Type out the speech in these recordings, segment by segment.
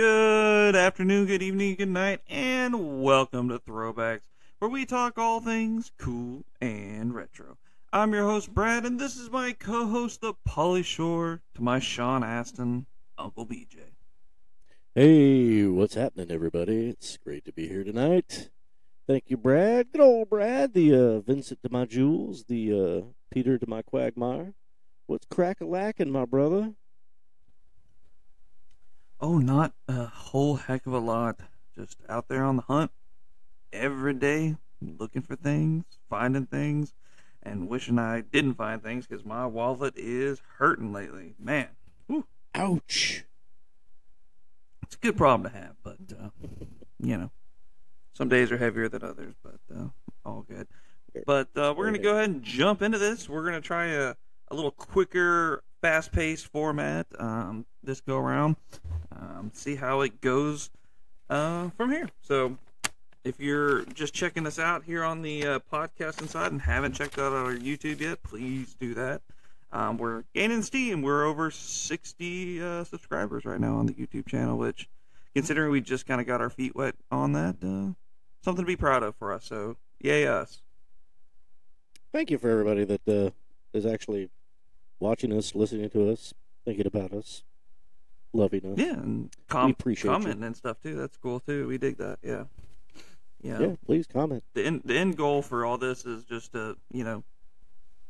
Good afternoon, good evening, good night, and welcome to Throwbacks, where we talk all things cool and retro. I'm your host, Brad, and this is my co host, the Pauly Shore, to my Sean Astin, Uncle BJ. Hey, what's happening, everybody? It's great to be here tonight. Thank you, Brad. Good old Brad, the uh, Vincent to my Jules, the uh, Peter to my Quagmire. What's crack a lacking, my brother? Oh, not a whole heck of a lot. Just out there on the hunt every day, looking for things, finding things, and wishing I didn't find things because my wallet is hurting lately. Man, whew. Ouch. it's a good problem to have, but uh, you know, some days are heavier than others, but uh, all good. But uh, we're gonna go ahead and jump into this. We're gonna try a, a little quicker, fast-paced format um, this go around. Um, see how it goes uh, from here. So, if you're just checking us out here on the uh, podcast inside and haven't checked out our YouTube yet, please do that. Um, we're gaining steam. We're over 60 uh, subscribers right now on the YouTube channel, which, considering we just kind of got our feet wet on that, uh, something to be proud of for us. So, yay us. Thank you for everybody that uh, is actually watching us, listening to us, thinking about us, loving us. Yeah, and com- you. and stuff too. That's cool too. We dig that. Yeah. Yeah. Yeah, please comment. The end, the end goal for all this is just to, you know,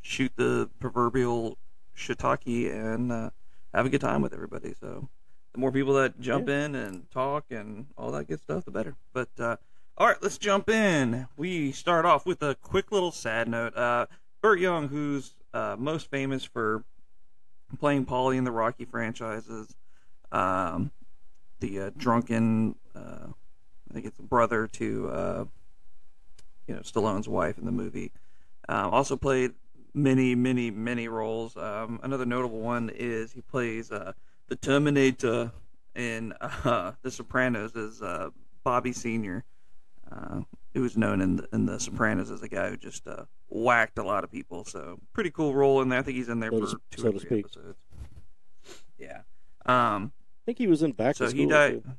shoot the proverbial shiitake and uh, have a good time with everybody. So the more people that jump in and talk and all that good stuff, the better. But uh, all right, let's jump in. We start off with a quick little sad note. Uh, Burt Young, who's uh, most famous for playing Paulie in the Rocky franchises, um, the uh, drunken, uh, I think it's brother to, uh, you know, Stallone's wife in the movie. Um, also played many, many, many roles. Um, another notable one is he plays uh, the Terminator in uh, The Sopranos as uh, Bobby Senior. Uh, who was known in the, in the Sopranos as a guy who just uh, whacked a lot of people. So pretty cool role in there. I think he's in there So for two so or three speak. episodes. Yeah. Um, think he was in back so school. he died. too.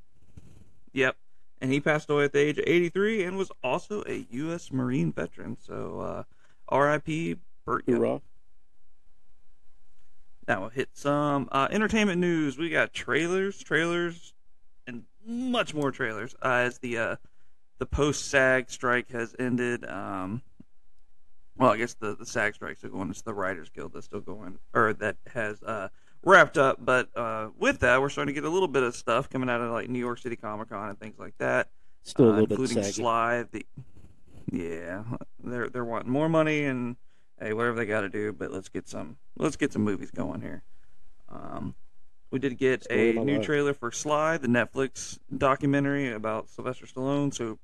Yep. And he passed away at the age of 83 and was also a U.S. Marine veteran. So, uh, R.I.P. Burt Young. Hoorah. Now we'll hit some uh, entertainment news. We got trailers, trailers, and much more trailers uh, as the uh, the post SAG strike has ended. Um, well, I guess the the SAG strike's still going. It's the Writers Guild that's still going, or that has uh, wrapped up. But uh, with that, we're starting to get a little bit of stuff coming out of like New York City Comic Con and things like that. Still a uh, little bit including saggy. Sly. The yeah, they're they're wanting more money and hey, whatever they got to do. But let's get some let's get some movies going here. Um, we did get Story a new life. trailer for Sly, the Netflix documentary about Sylvester Stallone. So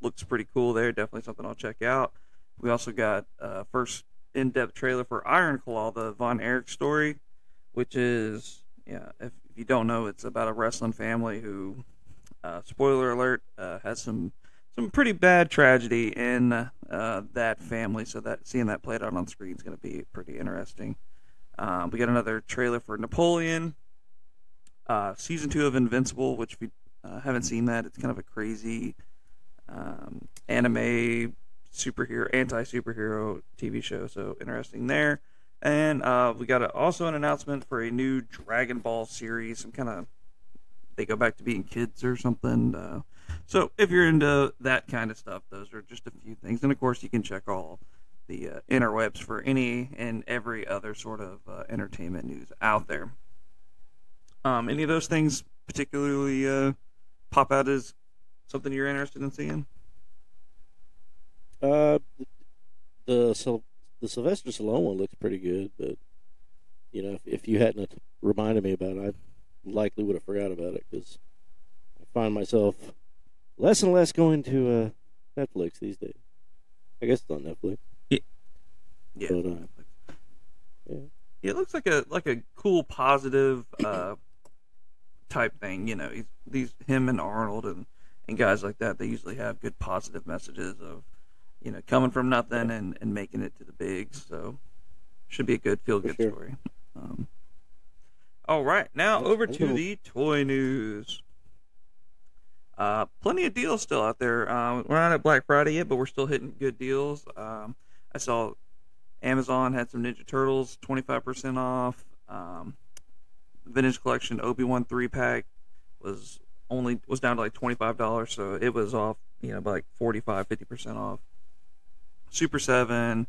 looks pretty cool there. Definitely something I'll check out. We also got uh, first in-depth trailer for Iron Claw, the Von Erich story, which is yeah. If, if you don't know, it's about a wrestling family who, uh, spoiler alert, uh, has some some pretty bad tragedy in uh, that family. So that seeing that played out on screen is going to be pretty interesting. Um, we got another trailer for Napoleon, uh, season two of Invincible, which you uh, haven't seen that, it's kind of a crazy um, anime superhero, anti superhero TV show. So interesting there. And uh, we got a, also an announcement for a new Dragon Ball series. Some kind of they go back to being kids or something. Uh, so if you're into that kind of stuff, those are just a few things. And of course, you can check all the uh, interwebs for any and every other sort of uh, entertainment news out there. Um, any of those things particularly uh, pop out as something you're interested in seeing? Uh, the the Sylvester Stallone one looks pretty good, but you know, if, if you hadn't reminded me about it, I likely would have forgot about it because I find myself less and less going to uh, Netflix these days. I guess it's on Netflix. Yeah. But, uh, yeah. Yeah, it looks like a like a cool, positive uh, type thing. You know, he's, these him and Arnold and, and guys like that. They usually have good, positive messages of you know coming from nothing and, and making it to the bigs. So should be a good feel good sure. story. Um, all right, now over to the toy news. Uh, plenty of deals still out there. Um, we're not at Black Friday yet, but we're still hitting good deals. Um, I saw Amazon had some Ninja Turtles 25% off. Um, vintage collection Obi Wan three pack was only was down to like twenty five dollars, so it was off you know by like 45 50 percent off. Super Seven,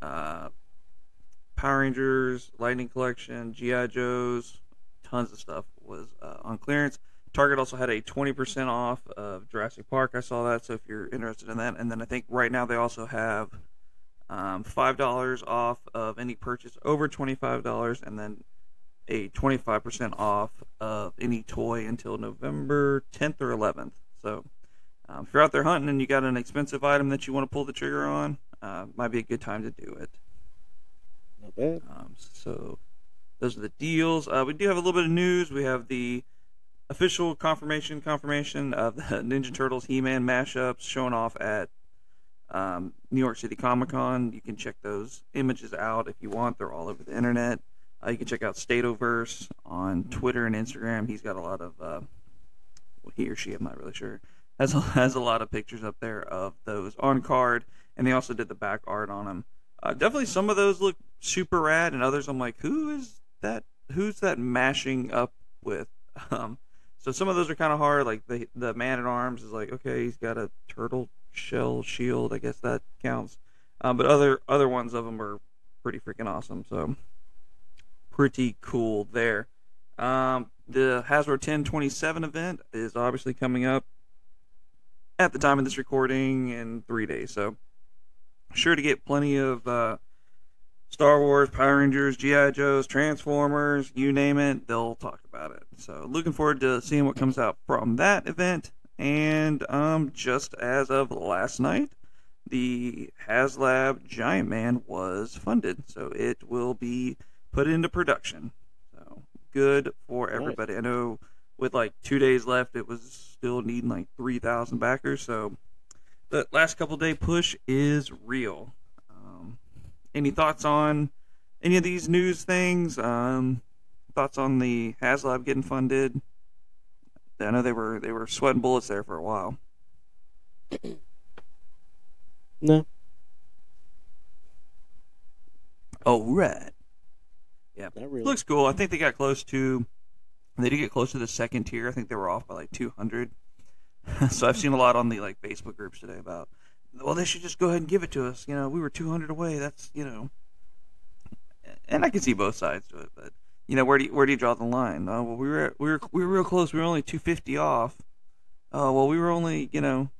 uh, Power Rangers, Lightning Collection, GI Joes, tons of stuff was uh, on clearance. Target also had a 20% off of Jurassic Park. I saw that, so if you're interested in that, and then I think right now they also have um, five dollars off of any purchase over twenty-five dollars, and then a 25% off of any toy until November 10th or 11th. So, um, if you're out there hunting and you got an expensive item that you want to pull the trigger on, uh, might be a good time to do it. Not bad. Um, so, those are the deals. Uh, we do have a little bit of news. We have the official confirmation confirmation of the Ninja Turtles He-Man mashups showing off at um, New York City Comic Con. You can check those images out if you want. They're all over the internet. Uh, you can check out Statoverse on Twitter and Instagram. He's got a lot of, uh, well, he or she, I'm not really sure, has a, has a lot of pictures up there of those on card, and they also did the back art on them. Uh, definitely, some of those look super rad, and others I'm like, who is that? Who's that mashing up with? Um, so some of those are kind of hard. Like the the man at arms is like, okay, he's got a turtle shell shield. I guess that counts. Um, but other other ones of them are pretty freaking awesome. So pretty cool there. Um, the Hasbro 1027 event is obviously coming up at the time of this recording in three days. So sure to get plenty of uh, Star Wars, Power Rangers, GI Joes, Transformers, you name it, they'll talk about it. So looking forward to seeing what comes out from that event. And um, just as of last night, the HasLab Giant Man was funded, so it will be put into production. So good for everybody. I know with like two days left, it was still needing like three thousand backers. So the last couple day push is real. Um, any thoughts on any of these news things? Um, thoughts on the HasLab getting funded? I know they were they were sweating bullets there for a while. No. Oh right. Yeah, really. looks cool. I think they got close to. They did get close to the second tier. I think they were off by like 200. so I've seen a lot on the like Facebook groups today about, well, they should just go ahead and give it to us. You know, we were 200 away. That's you know, and I can see both sides to it, but you know, where do you, where do you draw the line? Oh, well, we were we were we were real close. We were only 250 off. Oh, well, we were only you know,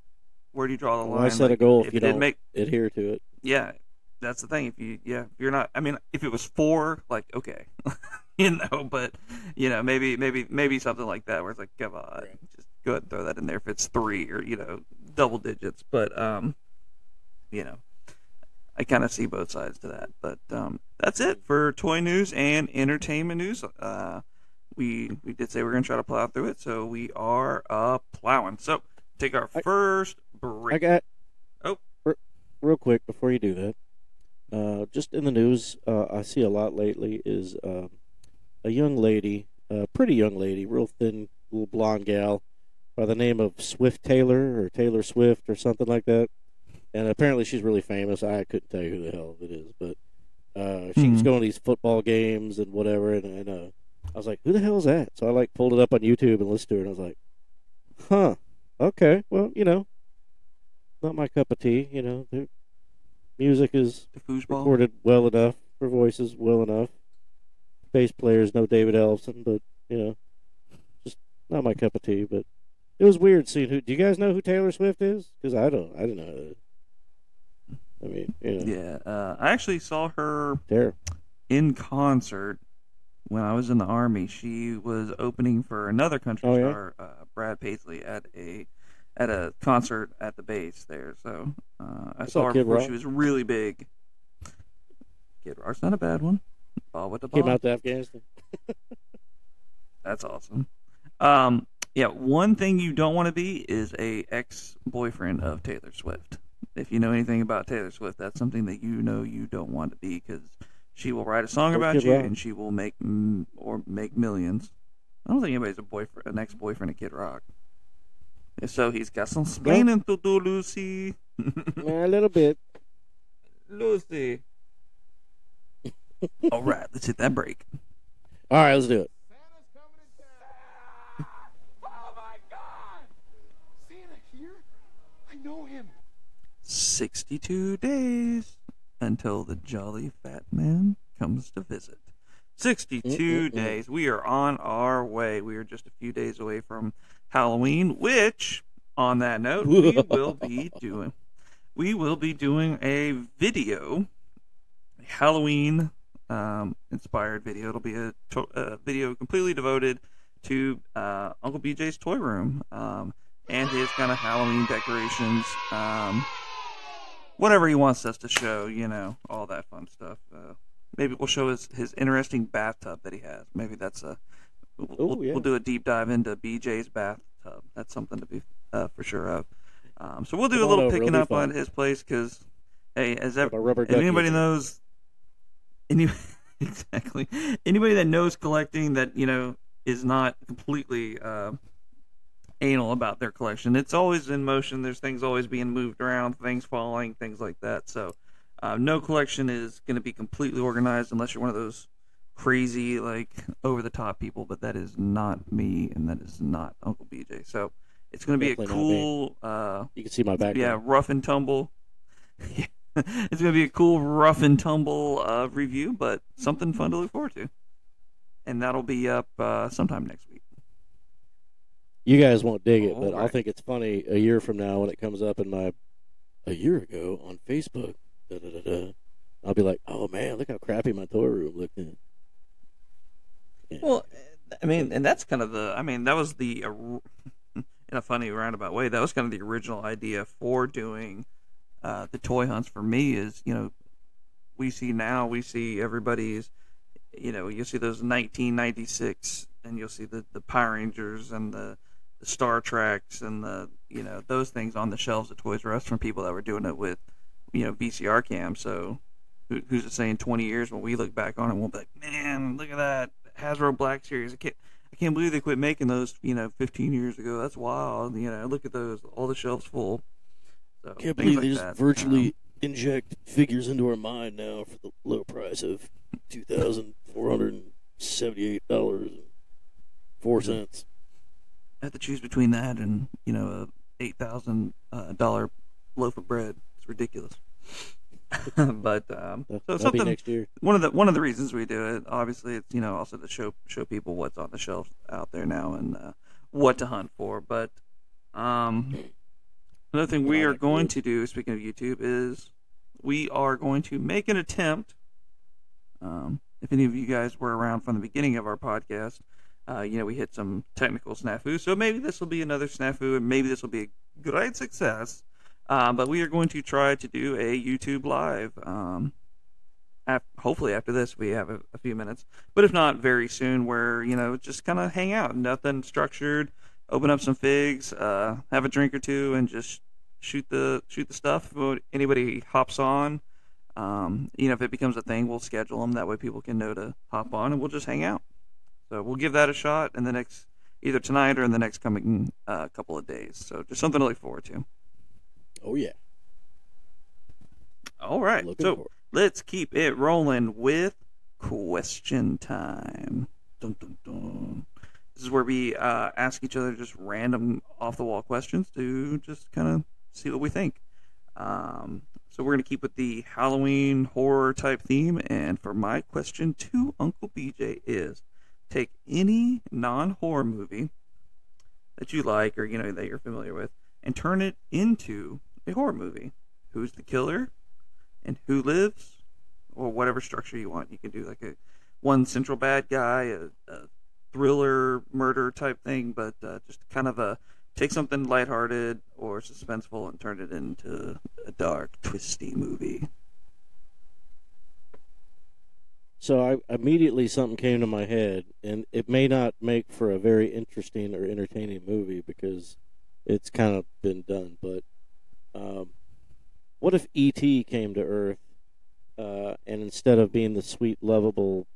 where do you draw the line? I set like, a goal if, if you don't make, adhere to it. Yeah, that's the thing. If you yeah, if you're not. I mean, if it was four, like okay, you know, but you know, maybe maybe maybe something like that where it's like, come on, right. just go ahead and throw that in there if it's three or you know, double digits. But um, you know, I kind of see both sides to that. But um, that's it for toy news and entertainment news. Uh, we we did say we are gonna try to plow through it, so we are uh plowing. So take our I, first break. I got. Oh, real quick before you do that. Uh, just in the news, uh, I see a lot lately is uh, a young lady, a pretty young lady, real thin, little blonde gal, by the name of Swift Taylor or Taylor Swift or something like that. And apparently she's really famous. I couldn't tell you who the hell it is, but uh, she's mm-hmm. going to these football games and whatever. And, and uh, I was like, who the hell is that? So I like pulled it up on YouTube and listened to her, and I was like, huh, okay, well, you know, not my cup of tea. You know, music is recorded well enough for voices well enough. Bass players no David Ellefson, but you know, just not my cup of tea. But it was weird seeing who. Do you guys know who Taylor Swift is? Because I don't. I didn't know. I mean, you know. yeah, uh, I actually saw her there in concert when I was in the army. She was opening for another country oh, star, yeah? uh, Brad Paisley, at a at a concert at the base there. So uh, I, saw her Kid before Rock? she was really big. Kid Rock's not a bad one. Ball with the Came out to Afghanistan. That's awesome. Um, yeah, one thing you don't want to be is a ex boyfriend of Taylor Swift. If you know anything about Taylor Swift, that's something that you know you don't want to be because she will write a song about you Rock. and she will make or make millions. I don't think anybody's a boyfriend, an ex boyfriend of Kid Rock. So he's got some explaining to do, Lucy. a little bit. Lucy. All right, let's hit that break. All right, let's do it. Santa's coming to town. Oh my God! Santa here? I know him. 62 days until the jolly fat man comes to visit. 62 Mm-mm-mm. days. We are on our way. We are just a few days away from Halloween, which, on that note, we will be doing. We will be doing a video, a Halloween um, inspired video. It'll be a, to- a video completely devoted to uh, Uncle BJ's toy room um, and his kind of Halloween decorations. Um, whatever he wants us to show, you know, all that fun stuff. Uh, maybe we'll show his, his interesting bathtub that he has. Maybe that's a we'll, Ooh, yeah. we'll do a deep dive into BJ's bathtub. That's something to be uh, for sure of. Um, so we'll do a little picking up fun. on his place because, hey, as ev- Have if anybody knows, any exactly anybody that knows collecting that you know is not completely uh, anal about their collection. It's always in motion. There's things always being moved around, things falling, things like that. So, uh, no collection is going to be completely organized unless you're one of those crazy, like over the top people. But that is not me, and that is not Uncle BJ. So, it's going to be a Definitely me. cool. Uh, You can see my background. yeah, rough and tumble. it's gonna be a cool rough and tumble uh, review, but something fun to look forward to. And that'll be up uh, sometime next week. You guys won't dig it, All but I'll think it's funny a year from now when it comes up in my a year ago on Facebook. Da, da, da. I'll be like, oh man, look how crappy my toy room looked. Yeah. Well, I mean, and that's kind of the. I mean, that was the. In a funny roundabout way, that was kind of the original idea for doing uh, the toy hunts. For me, is you know, we see now we see everybody's. You know, you see those 1996, and you'll see the the Power Rangers and the the Star Treks and the you know those things on the shelves at Toys R Us from people that were doing it with you know VCR cam. So who, who's to say in 20 years when we look back on it, we'll be like, man, look at that Hasbro Black Series. I can't I can't believe they quit making those you know 15 years ago. That's wild. You know, look at those, all the shelves full. So Can't believe like they just that. virtually Um, inject figures into our mind now for the low price of two thousand four hundred and seventy-eight dollars and four cents. I have to choose between that and you know a eight thousand uh, dollar loaf of bread. It's ridiculous. but um, so That'll something next year. one of the one of the reasons we do it, obviously, it's you know also to show show people what's on the shelves out there now and uh, what to hunt for. But um, another thing we are going to do, speaking of YouTube, is we are going to make an attempt. Um, if any of you guys were around from the beginning of our podcast, uh, you know we hit some technical snafu, so maybe this will be another snafu, and maybe this will be a great success. Uh, but we are going to try to do a YouTube live. Um, af- hopefully after this we have a, a few minutes but if not very soon where you know just kind of hang out nothing structured open up some figs uh, have a drink or two and just shoot the shoot the stuff If anybody hops on. Um, you know if it becomes a thing we'll schedule them that way people can know to hop on and we'll just hang out. So we'll give that a shot in the next either tonight or in the next coming uh, couple of days. So just something to look forward to. Oh yeah, all right. Looking so for it. let's keep it rolling with question time. Dun, dun, dun. This is where we uh, ask each other just random off the wall questions to just kind of see what we think. Um, so we're going to keep with the Halloween horror type theme. And for my question to Uncle BJ is take any non horror movie that you like or you know that you're familiar with and turn it into a horror movie. Who's the killer? and who lives, or whatever structure you want. You can do like a one central bad guy, a, a thriller murder type thing, but uh, just kind of a take something lighthearted or suspenseful and turn it into a dark, twisty movie. So I immediately something came to my head, and it may not make for a very interesting or entertaining movie because it's kind of been done. But um, what if E.T. came to Earth, uh, and instead of being the sweet, lovable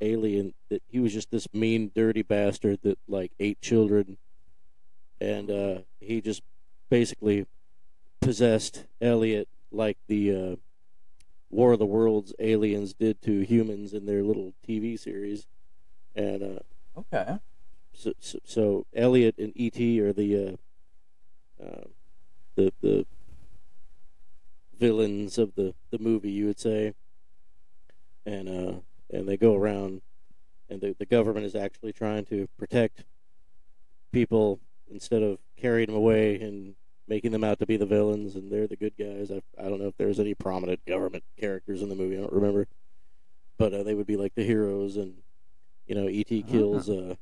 alien, that he was just this mean, dirty bastard that like ate children, and uh, he just basically possessed Elliott like the uh, War of the Worlds aliens did to humans in their little TV series, and uh, Okay. so, so, so Elliott and ET are the uh, uh, the the villains of the, the movie, you would say, and uh, and they go around, and the the government is actually trying to protect people instead of carrying them away and making them out to be the villains, and they're the good guys. I I don't know if there's any prominent government characters in the movie. I don't remember, but uh, they would be like the heroes, and you know, ET kills uh,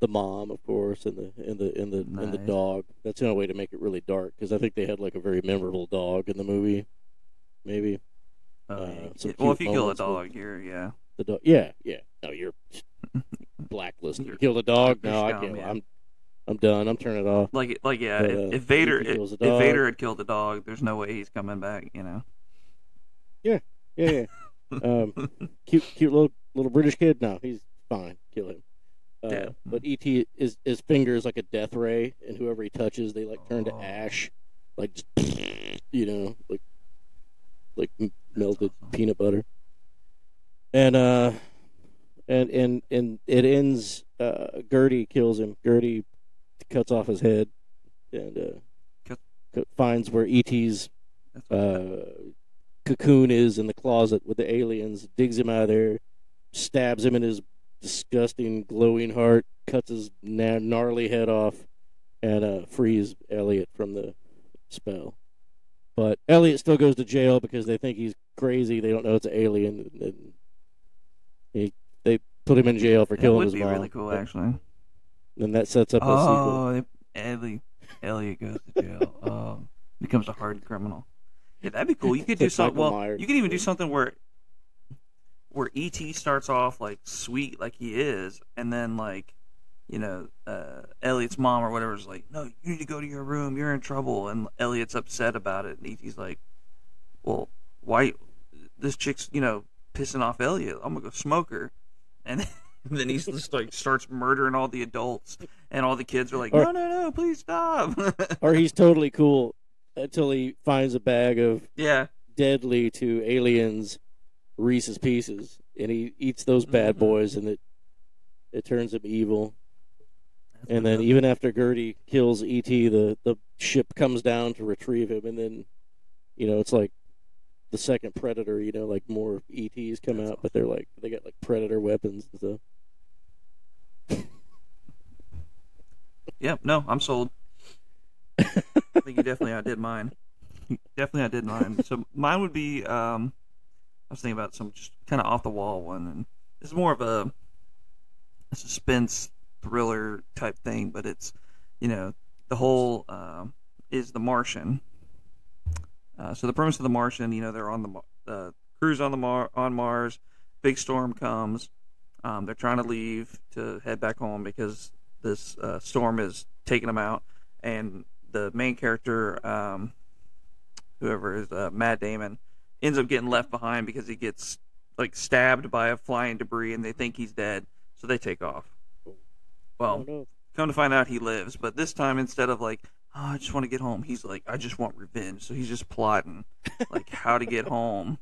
the mom, of course, and the and the and the and the dog. That's the only way to make it really dark because I think they had like a very memorable dog in the movie. Maybe Oh, Uh, well, if you kill a dog, you're yeah. the dog. Yeah, yeah. No, you're blacklisted. You You're- kill the dog? No, I can't. yeah. I'm I'm done. I'm turning it off. Like like yeah. But, if, uh, if Vader if if, Vader had killed the dog, there's no way he's coming back. You know. Yeah, yeah. um, cute, cute little little British kid. No, he's fine. Kill him. Uh, Yeah. But ET, is his finger is like a death ray, and whoever he touches, they like turn to Oh. ash, like just, you know, like like m- melted awesome. peanut butter. And uh, and and and it ends. Uh, Gertie kills him. Gertie cuts off his head, and uh, Cut- finds where ET's uh, cocoon is in the closet with the aliens, digs him out of there, stabs him in his disgusting glowing heart, cuts his na- gnarly head off, and uh, frees Elliott from the spell. But Elliott still goes to jail because they think he's crazy. They don't know it's an alien, and, he they put him in jail for killing would his be mom. really cool, actually. And that sets up a sequel. Oh, Elliott, Elliott goes to jail. Um, becomes a hard criminal. Yeah, that'd be cool. You could do something. Well, Myers. you could even do something where where ET starts off like sweet, like he is, and then like you know uh, Elliott's mom or whatever is like, "No, you need to go to your room. You're in trouble." And Elliott's upset about it, and ET's like, "Well, why? This chick's you know pissing off Elliott. I'm gonna go smoke her." And then he's just like starts murdering all the adults, and all the kids are like, Or- "No, no, no, please stop." Or he's totally cool until he finds a bag of yeah, deadly to aliens Reese's Pieces, and he eats those bad Mhm. boys, and it it turns him evil. And then even after Gertie kills ET, the the ship comes down to retrieve him, and then you know it's like the second Predator. You know, like more ETs come That's out, but they're like they got like Predator weapons and stuff. Yep, no, I'm sold. I think you definitely outdid mine. Definitely outdid mine. So mine would be um I was thinking about some just kind of off the wall one and it's more of a, a suspense thriller type thing, but it's you know, the whole um is the Martian. Uh, so the premise of the Martian, you know, they're on the uh, cruise on the Mar- on Mars. Big storm comes. Um, they're trying to leave to head back home because this uh, storm is taking them out, and the main character, um, whoever is uh, Matt Damon, ends up getting left behind because he gets like stabbed by a flying debris, and they think he's dead, so they take off. Well, come to find out he lives, but this time instead of like, oh, I just want to get home, he's like, I just want revenge. So he's just plotting like how to get home.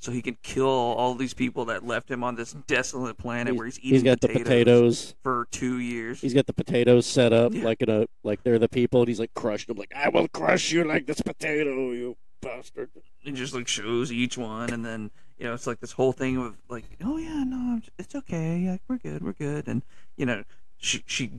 So he can kill all these people that left him on this desolate planet where he's eating he's got potatoes the potatoes. for two years. He's got the potatoes set up Yeah. like in a like they're the people, and he's like crushing them. Like I will crush you like this potato, you bastard. It just like shows each one, and then you know it's like this whole thing of like, oh yeah, no, it's okay, we're good, we're good, and you know she she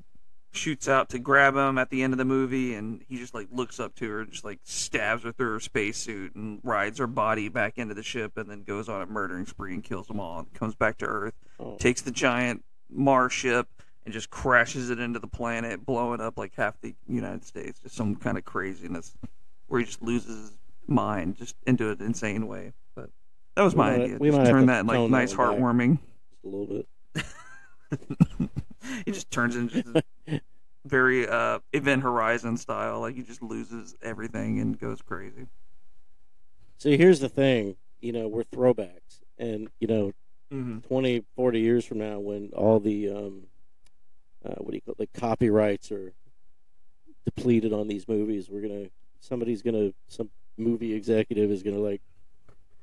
shoots out to grab him at the end of the movie, and he just like looks up to her, and just like stabs her through her spacesuit, and rides her body back into the ship, and then goes on a murdering spree and kills them all, and comes back to Earth, Oh. takes the giant Mars ship. And just crashes it into the planet, blowing up like half the United States. Just some kind of craziness where he just loses his mind just into an insane way. But that was We my might- idea. we Just turn that like nice, back. heartwarming. Just a little bit. he just turns into this very uh, Event Horizon style. Like he just loses everything and goes crazy. See, here's the thing. You know, we're throwbacks, and you know, Mm-hmm. 20, 40 years from now, when all the um, uh, what do you call it, like copyrights are depleted on these movies. We're gonna somebody's gonna some movie executive is gonna like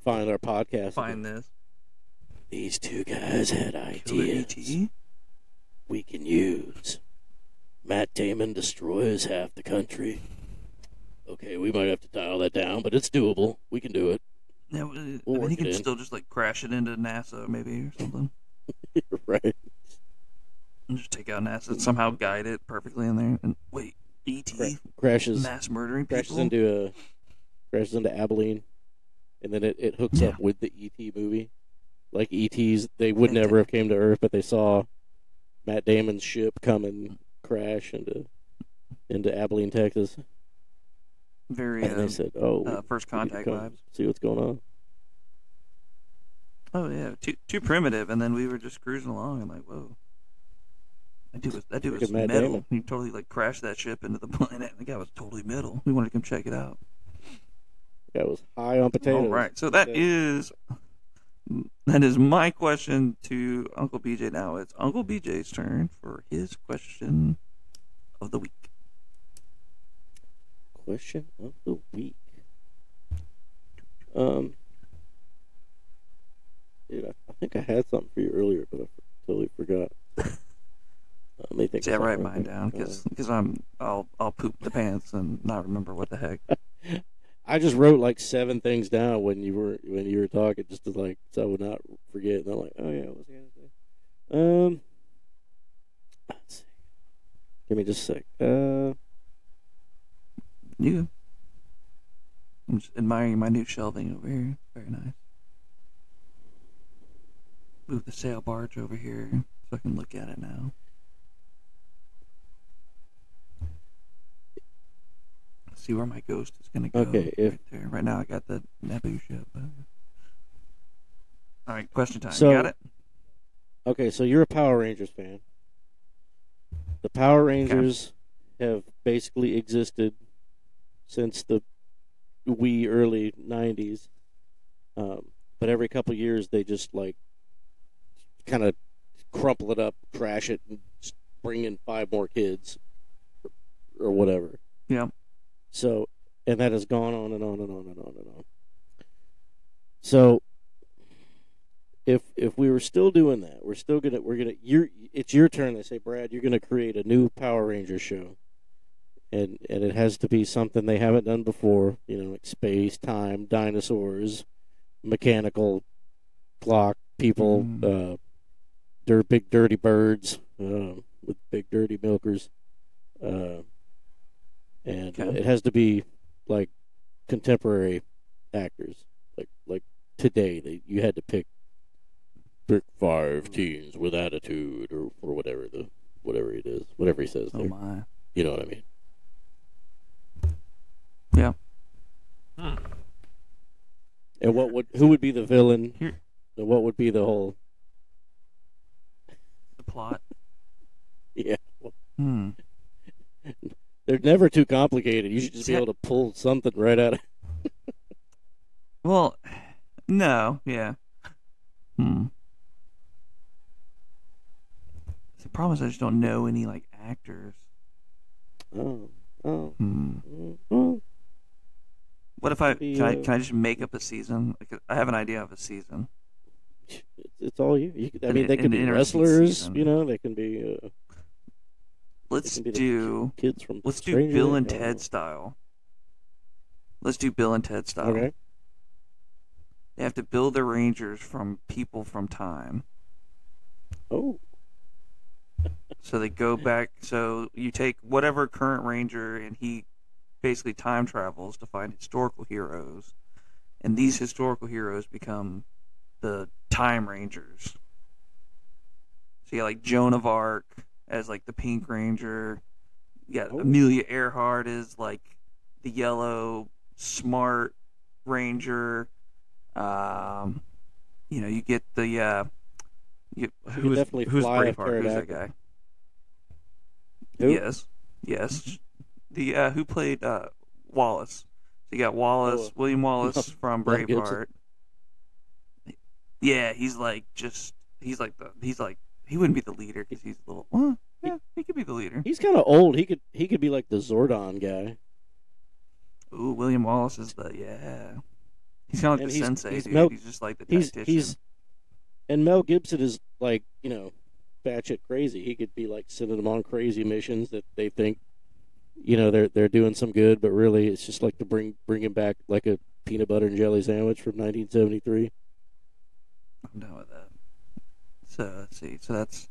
find our podcast. Find this. These two guys had ideas. We can use. Matt Damon destroys half the country. Okay, we might have to dial that down, but it's doable. We can do it. Yeah, well, We'll mean, work he can still just like crash it into NASA maybe or something, right. and just take out NASA and somehow guide it perfectly in there. And wait, ET Cra- crashes mass murdering crashes people. into a crashes into Abilene, and then it, it hooks Yeah. up with the ET movie. Like ETs, they would never have came to Earth, but they saw Matt Damon's ship come and crash into into Abilene, Texas, Very and uh, they said, "Oh, uh, first we need to contact vibes. See what's going on." Oh yeah, too too primitive, and then we were just cruising along, and like, whoa, that dude was that dude Look was Matt metal. Damon. He totally like crashed that ship into the planet. The guy was totally metal. We wanted to come check it out. That was high on potatoes. All right, so that Yeah. is that is my question to Uncle BJ. Now it's Uncle BJ's turn for his question of the week. Question of the week. Um, dude, I, I think I had something for you earlier, but I totally forgot. Uh, let me think. See, I write mine down Uh, because I'm I'll I'll poop the pants and not remember what the heck. I just wrote like seven things down when you were when you were talking, just to like so I would not forget. And I'm like, oh yeah, what was I gonna say? Um, let's see. Give me just a sec. Uh, You. I'm just admiring my new shelving over here. Very nice. Move the sail barge over here so I can look at it now. See where my ghost is gonna go. Okay, if- right there. Right now I got the Naboo ship. All right, question time. So- you got it? Okay, so you're a Power Rangers fan. The Power Rangers have basically existed since the wee early '90s, um, but every couple years they just like kind of crumple it up, crash it, and just bring in five more kids or, or whatever. Yeah. So, and that has gone on and on and on and on and on. So, if if we were still doing that, we're still gonna we're gonna you're it's your turn. They say, Brad, you're gonna create a new Power Ranger show, and and it has to be something they haven't done before. You know, like space, time, dinosaurs, mechanical clock, people, Mm. uh, dirt, big dirty birds uh, with big dirty milkers, uh, and Okay. it has to be like contemporary actors, like like today. They you had to pick pick five teens with attitude or or whatever the whatever it is, whatever he says Oh there. my. You know what I mean? Yeah. Huh. And what would who would be the villain? Here. And what would be the whole? The plot. Yeah, Hmm. they're never too complicated. You should just be able to pull something right out of. Well, no, yeah. Hmm. The problem is I just don't know any like actors. Oh, oh, Hmm. mm, oh. What if I can, I can I just make up a season? Like I have an idea of a season. It's, all you. you I An- mean, they an can be wrestlers. season. You know, they can be uh, Let's the do kids from. let's do Bill and Things. Ted style. Let's do Bill and Ted style. Okay. They have to build their rangers from people from time. Oh, So they go back. So you take whatever current ranger, and he basically time travels to find historical heroes, and these historical heroes become the time rangers. So you got like Joan of Arc as like the Pink Ranger. Yeah, Oh. Amelia Earhart is like the yellow smart ranger. Um, you know, you get the uh, you, could who's definitely who's Braveheart? Who's that guy? Who? Yes, yes. The uh, who played uh, Wallace? So you got Wallace, Oh, William Wallace from Braveheart. Yeah, he's like just he's like the he's like he wouldn't be the leader because he's a little. Well, Yeah, he could be the leader. He's kind of old. He could he could be like the Zordon guy. Ooh, William Wallace is the yeah. He's kind of like And the he's- sensei, he's dude. Mel- he's just like the He's tactician. he's and Mel Gibson is like you know batshit crazy. He could be like sending them on crazy missions that they think you know they're they're doing some good, but really it's just like to bring bring him back like a peanut butter and jelly sandwich from 1973. I'm done with that. So let's see. So that's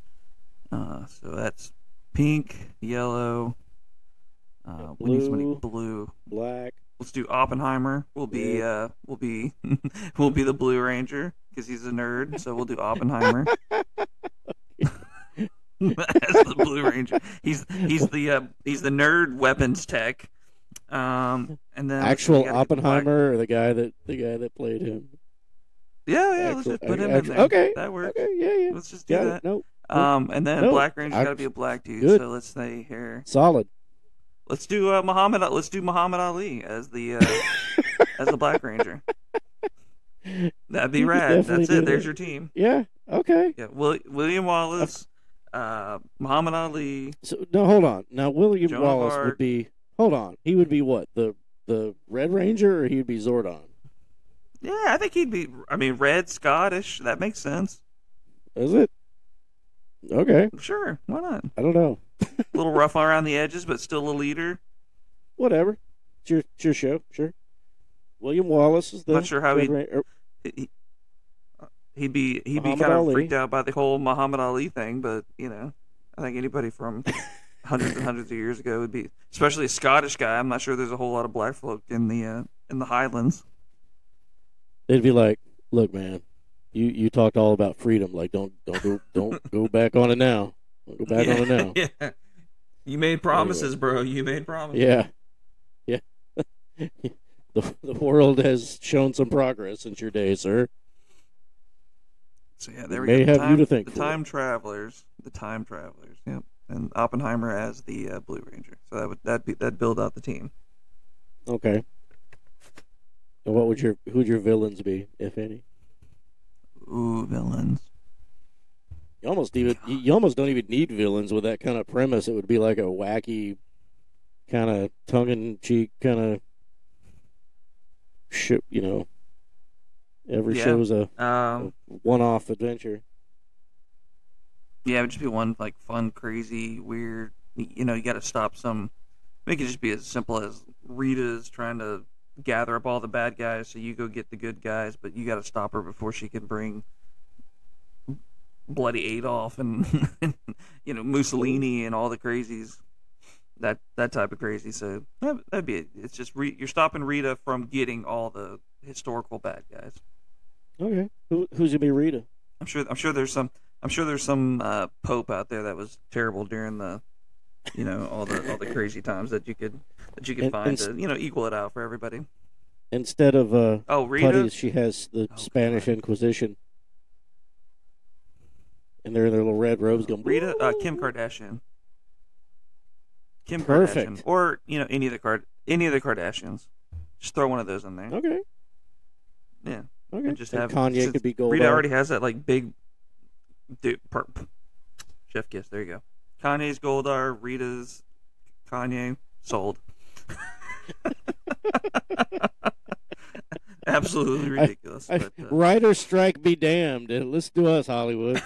uh, so that's pink, yellow. Uh, we need somebody Blue. blue. Black. Let's do Oppenheimer. We'll be Yeah. uh, we'll be we'll be the Blue Ranger because he's a nerd. So we'll do Oppenheimer. As the Blue Ranger, he's he's the uh, he's the nerd weapons tech. Um, and then let's see, we Actual gotta get the black- Oppenheimer or the guy that the guy that played him. Yeah, yeah. let's just put him in there. okay, that works. Okay, yeah, yeah. Let's just do Got that. it. Nope. Um, and then No, Black Ranger's got to be a black dude. good. So let's say here, Solid. let's do uh, Muhammad. Let's do Muhammad Ali as the uh, as the Black Ranger. That'd be You rad. That's it. There's that. your team. Yeah. Okay. Yeah, Will, William Wallace, uh, Muhammad Ali. So no, hold on. Now William Joan Wallace would be. Hold on. He would be what the the Red Ranger, or he'd be Zordon. Yeah, I think he'd be. I mean, red Scottish. That makes sense. Is it? Okay. Sure, why not? I don't know. A little rough around the edges, but still a leader. Whatever. It's your, it's your show. Sure. William Wallace is the. Not sure how Red he- Ran- er, He, he'd be he'd be Muhammad kind of freaked out by the whole Muhammad Ali thing, but you know, I think anybody from hundreds and hundreds of years ago would be, especially a Scottish guy. I'm not sure there's a whole lot of black folk in the uh, in the Highlands. They'd be like, "Look, man, you you talked all about freedom. Like, don't don't go don't go back on it now. Don't go back yeah, on it now. yeah. You made promises, bro. You made promises. Yeah, yeah. the the world has shown some progress since your day, sir. So yeah, there we May go. The have you to thank the for time travelers, the time travelers. Yep, and Oppenheimer as the uh, Blue Ranger. So that would that be that build out the team. Okay. And what would your who'd your villains be, if any? Ooh, villains. You almost even you almost don't even need villains with that kind of premise. It would be like a wacky, kind of tongue in cheek kind of shit. You know, every Yeah. show's a Um, one off adventure. Yeah, it would just be one like fun, crazy, weird. You know, you got to stop some. Make it just be as simple as Rita's trying to gather up all the bad guys, so you go get the good guys, but you got to stop her before she can bring bloody Adolf and you know Mussolini and all the crazies. That that type of crazy. So that, that'd be it. It's just re, you're stopping Rita from getting all the historical bad guys. Okay, Who, who's gonna be Rita? I'm sure. I'm sure there's some. I'm sure there's some uh, pope out there that was terrible during the, you know, all the all the crazy times that you could that you could And- find and to you know equal it out for everybody. Instead of uh, Oh, Rita. putties, she has the Oh, Spanish God. Inquisition, and they're in their little red robes going. Rita. Uh, Kim Kardashian. Kim Perfect. Kardashian, or you know any of the card any of the Kardashians. Just throw one of those in there. Okay, Yeah. okay. And just And have Kanye could be gold. Rita already has that like big. Dude, per, chef kiss. There you go. Kanye's Goldar. Rita's Kanye sold. Absolutely ridiculous. I, but, uh, writer strike be damned. Listen to us, Hollywood.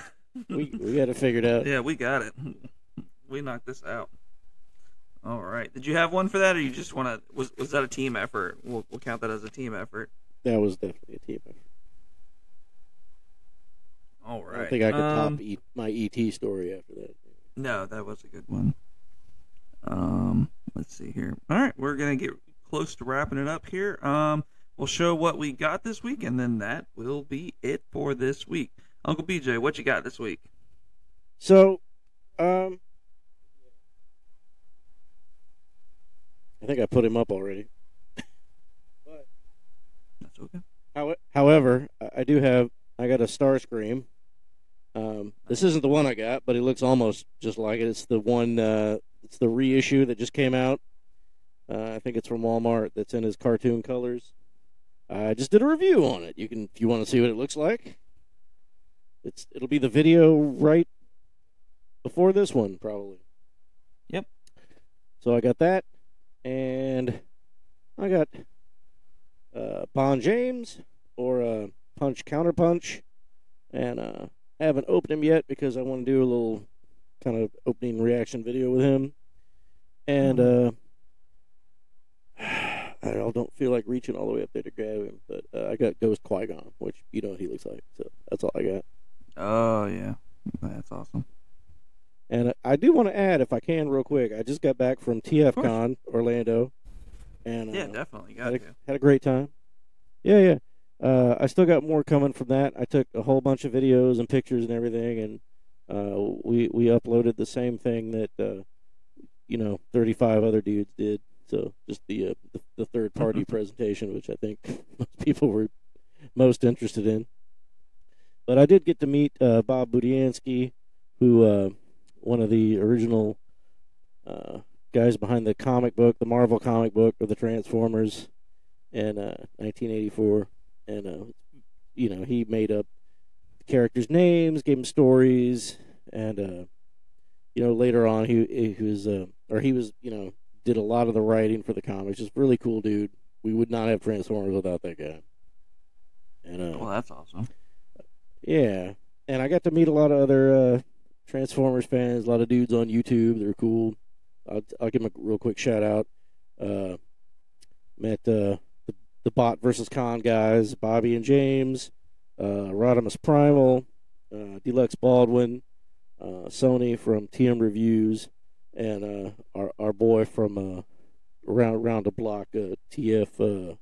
we we got it figured out. yeah, we got it. We knocked this out. All right. Did you have one for that, or you just want to? Was was that a team effort? We'll we'll count that as a team effort. That was definitely a team effort. All right. I don't think I could Um, top e- my ET story after that. No, that was a good one. Um, let's see here. All right, we're gonna get close to wrapping it up here. Um, we'll show what we got this week, and then that will be it for this week. Uncle BJ, what you got this week? So, um, I think I put him up already. but That's okay. How- However, I- I do have I got a Starscream. Um, this isn't the one I got, but it looks almost just like it. It's the one. Uh, it's the reissue that just came out. Uh, I think it's from Walmart. That's in his cartoon colors. I just did a review on it. You can, if you want to see what it looks like. It's it'll be the video right before this one, probably. Yep. So I got that, and I got uh, Bon James or uh, Punch Counter Punch, and uh, haven't opened him yet because I want to do a little kind of opening reaction video with him, and uh, I don't feel like reaching all the way up there to grab him, but uh, I got Ghost Qui Gon, which you know what he looks like, so that's all I got. Oh yeah, that's awesome. And I do want to add, if I can, real quick. I just got back from TFCon Orlando, and uh, Yeah, definitely got had a, had a great time. Yeah, yeah. Uh, I still got more coming from that. I took a whole bunch of videos and pictures and everything, and uh, we we uploaded the same thing that uh, you know 35 other dudes did. So just the uh, the, the third party presentation, which I think most people were most interested in. But I did get to meet uh, Bob Budiansky, who uh, one of the original uh, guys behind the comic book, the Marvel comic book of the Transformers, in uh, 1984, and uh, you know he made up the characters' names, gave them stories, and uh, you know later on he he was uh, or he was you know did a lot of the writing for the comics. Just really cool dude. We would not have Transformers without that guy. And uh, Well, that's awesome. yeah, and I got to meet a lot of other uh, Transformers fans, a lot of dudes on YouTube. They're cool. I'll, I'll give them a real quick shout out. Uh, met uh, the, Bot versus Con guys, Bobby and James, uh, Rodimus Primal, uh, Deluxe Baldwin, uh, Sony from TM Reviews, and uh, our our boy from uh, around around the block, uh, TF uh,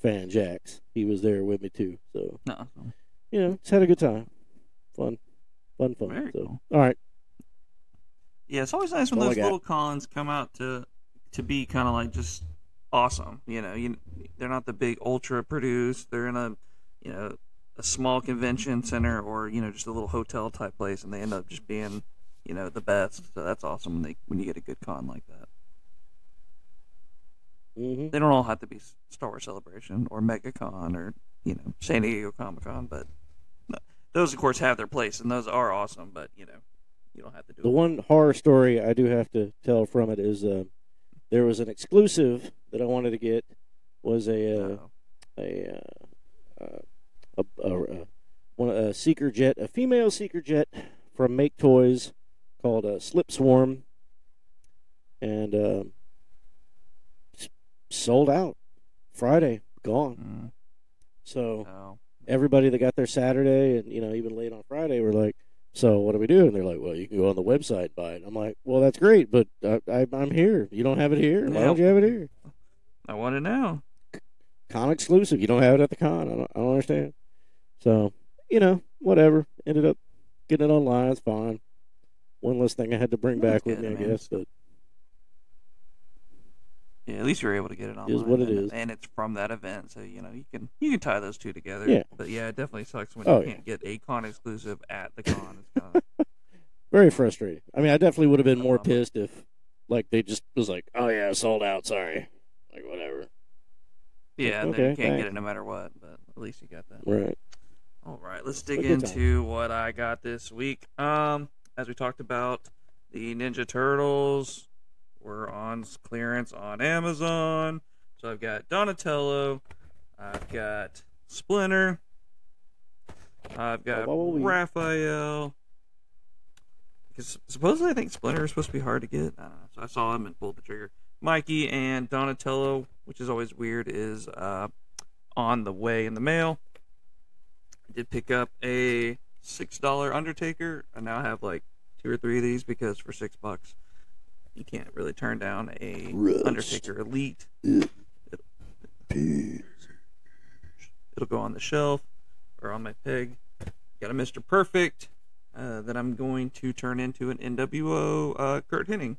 Fan Jacks. He was there with me too. So Awesome. you know, just had a good time. Fun. Fun, fun. Very so, cool. all right. Yeah, it's always nice when All those little cons come out to to be kind of like just awesome. You know, you they're not the big ultra produced. They're in a you know a small convention center or you know just a little hotel type place, and they end up just being you know the best. So that's awesome when they when you get a good con like that. hmm They don't all have to be Star Wars Celebration or MegaCon or you know San Diego Comic Con, but no, those of course have their place, and those are awesome. But you know, you don't have to do The it. one horror story I do have to tell from it is uh, there was an exclusive that I wanted to get was a uh, Uh, a, uh, uh, a, a, a one a seeker jet, a female seeker jet from Make Toys called a Slip Swarm, and uh, sold out Friday, gone. mm, So. no. everybody that got there Saturday and you know even late on Friday were like, "So what do we do?" And they're like, "Well, you can go on the website and buy it." I'm like, "Well, that's great, but I, I, I'm here. You don't have it here. Why don't you have it here? I want it now. Con exclusive. You don't have it at the con. I don't, I don't understand." So you know, whatever. Ended up getting it online. It's fine. One less thing I had to bring back with me, I guess. But Yeah, at least you're able to get it online. Is what it and, is. and it's from that event, so you know you can you can tie those two together. Yeah. But yeah, it definitely sucks when Oh, you yeah. can't get a con exclusive at the con. It's kinda, very frustrating. I mean, I definitely would have been more pissed if, like, they just was like, "Oh yeah, sold out. Sorry." Like whatever. yeah, Okay, you can't thanks. get it no matter what. But at least you got that. Right. All right, let's dig good time. into what I got this week. Um, as we talked about, the Ninja Turtles were on clearance on Amazon. So I've got Donatello, I've got Splinter, I've got we- Raphael. Because supposedly I think Splinter is supposed to be hard to get. I don't know. So I saw him and pulled the trigger. Mikey and Donatello, which is always weird, is uh, on the way in the mail. I did pick up a six dollar Undertaker. I now have like two or three of these because for six bucks, you can't really turn down a Rust. Undertaker Elite. It'll go on the shelf or on my peg. Got a Mr. Perfect uh, that I'm going to turn into an NWO uh, Curt Hennig.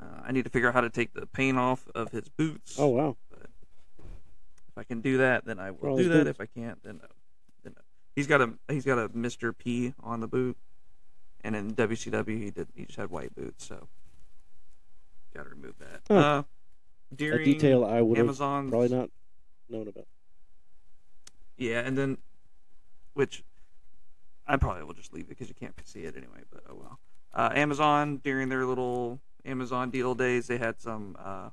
Uh, I need to figure out how to take the paint off of his boots. Oh wow. If I can do that, then I will Well, do that. boots- If I can't, then no. Then no. He's got a he's got a Mr. P on the boot, and in WCW he did he just had white boots, so gotta remove that. Huh. Uh, A detail I would have Amazon's probably not known about. yeah, and then which I probably will just leave it because you can't see it anyway. But oh well. uh, Amazon during their little Amazon deal days. They had some uh,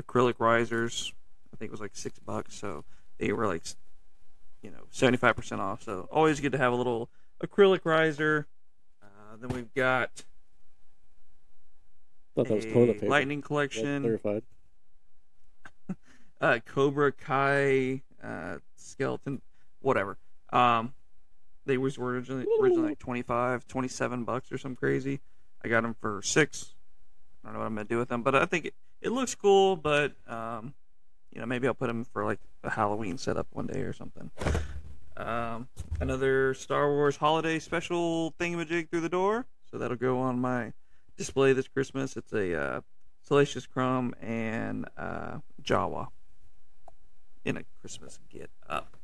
acrylic risers. I think it was like six bucks. So they were like, you know, seventy five percent off. So always good to have a little acrylic riser. Uh, then we've got Thought that was toilet paper. Lightning That's Collection, clarified. uh, Cobra Kai uh, skeleton, whatever. Um, they was were originally, originally like 25, 27 bucks or something crazy. I got them for six. I don't know what I'm gonna do with them, but I think it, it looks cool. But um, you know, maybe I'll put them for like a Halloween setup one day or something. Um, another Star Wars holiday special thingamajig through the door, so that'll go on my display this Christmas. It's a uh, Salacious Crumb and uh, Jawa in a Christmas get up.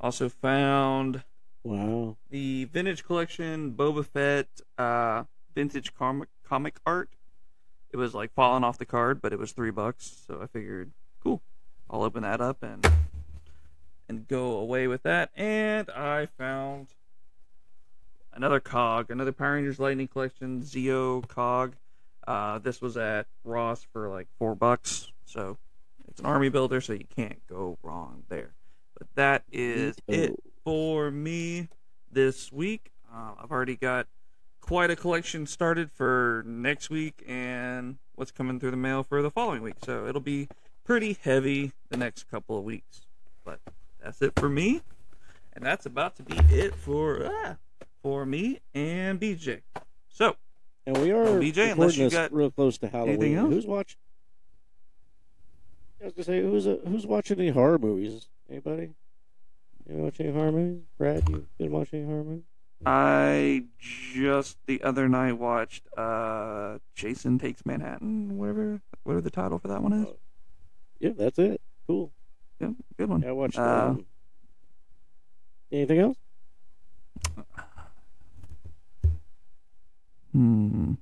Also found Wow. the vintage collection Boba Fett uh, vintage comic comic art. It was like falling off the card, but it was three bucks, so I figured, cool, I'll open that up and and go away with that. And I found another cog, another Power Rangers Lightning Collection Zeo cog. Uh, this was at Ross for like four bucks, so it's an army builder, so you can't go wrong there. But that is it for me this week. Uh, I've already got quite a collection started for next week and what's coming through the mail for the following week. So it'll be pretty heavy the next couple of weeks. But that's it for me, and that's about to be it for ah, for me and BJ. So And we are Well, BJ, unless you got real close to Halloween. else? Who's watching? I was gonna say who's uh, who's watching any horror movies? Anybody? You watch any horror movies? Brad, you been watching any horror movies? I just the other night watched uh Jason Takes Manhattan, whatever whatever the title for that one is. Yeah, that's it. Cool. Yeah, good one. Yeah, I watched. Uh, um, anything else? Hmm.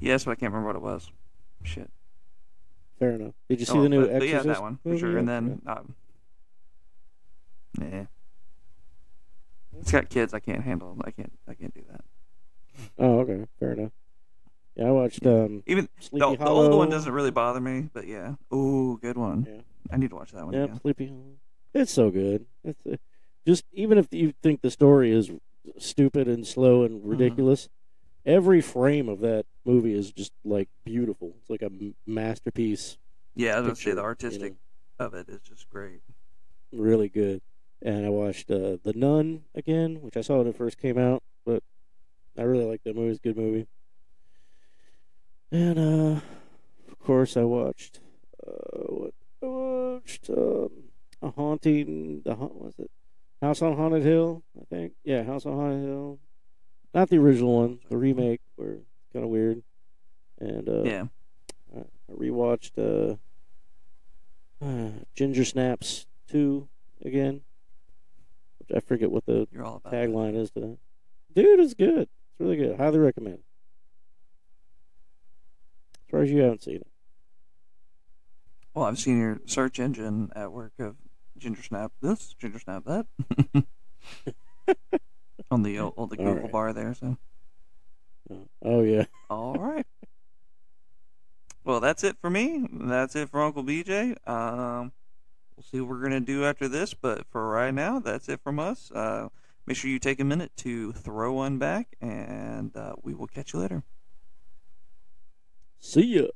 Yes, but I can't remember what it was. Shit. Fair enough. Did you see Oh, the new but- but yeah, that one for movie sure. yet? And then, um, yeah, it's got kids. I can't handle. Them. I can't. I can't do that. Oh, okay. Fair enough. Yeah, I watched um, Even Sleepy the, the old one doesn't really bother me, but yeah. Ooh, good one. Yeah. I need to watch that one Yeah, again. Sleepy Hollow. It's so good. It's uh, just even if you think the story is stupid and slow and Mm-hmm. ridiculous, every frame of that movie is just like beautiful. It's like a masterpiece. Yeah, I was gonna say the you artistic know, of it is just great. really good. And I watched uh, The Nun again, which I saw when it first came out, but I really like that movie. It's a good movie. And uh, of course, I watched uh, what I watched um, a haunting. The haunt was it House on Haunted Hill? I think yeah, House on Haunted Hill. Not the original one, the remake, where it's kind of weird. And uh, Yeah. I rewatched uh, uh, Ginger Snaps 2 again. Which I forget what the You're all about it. tagline is to that. Dude, it's good. It's really good. Highly recommend. As far as you haven't seen it. Well, I've seen your search engine at work of Ginger Snap this, Ginger Snap that. on the old, the Google right. bar there, so. Oh, oh yeah. All right. Well, that's it for me. That's it for Uncle BJ. Um, we'll see what we're gonna do after this, but for right now, that's it from us. Uh, make sure you take a minute to throw one back, and uh, we will catch you later. See ya.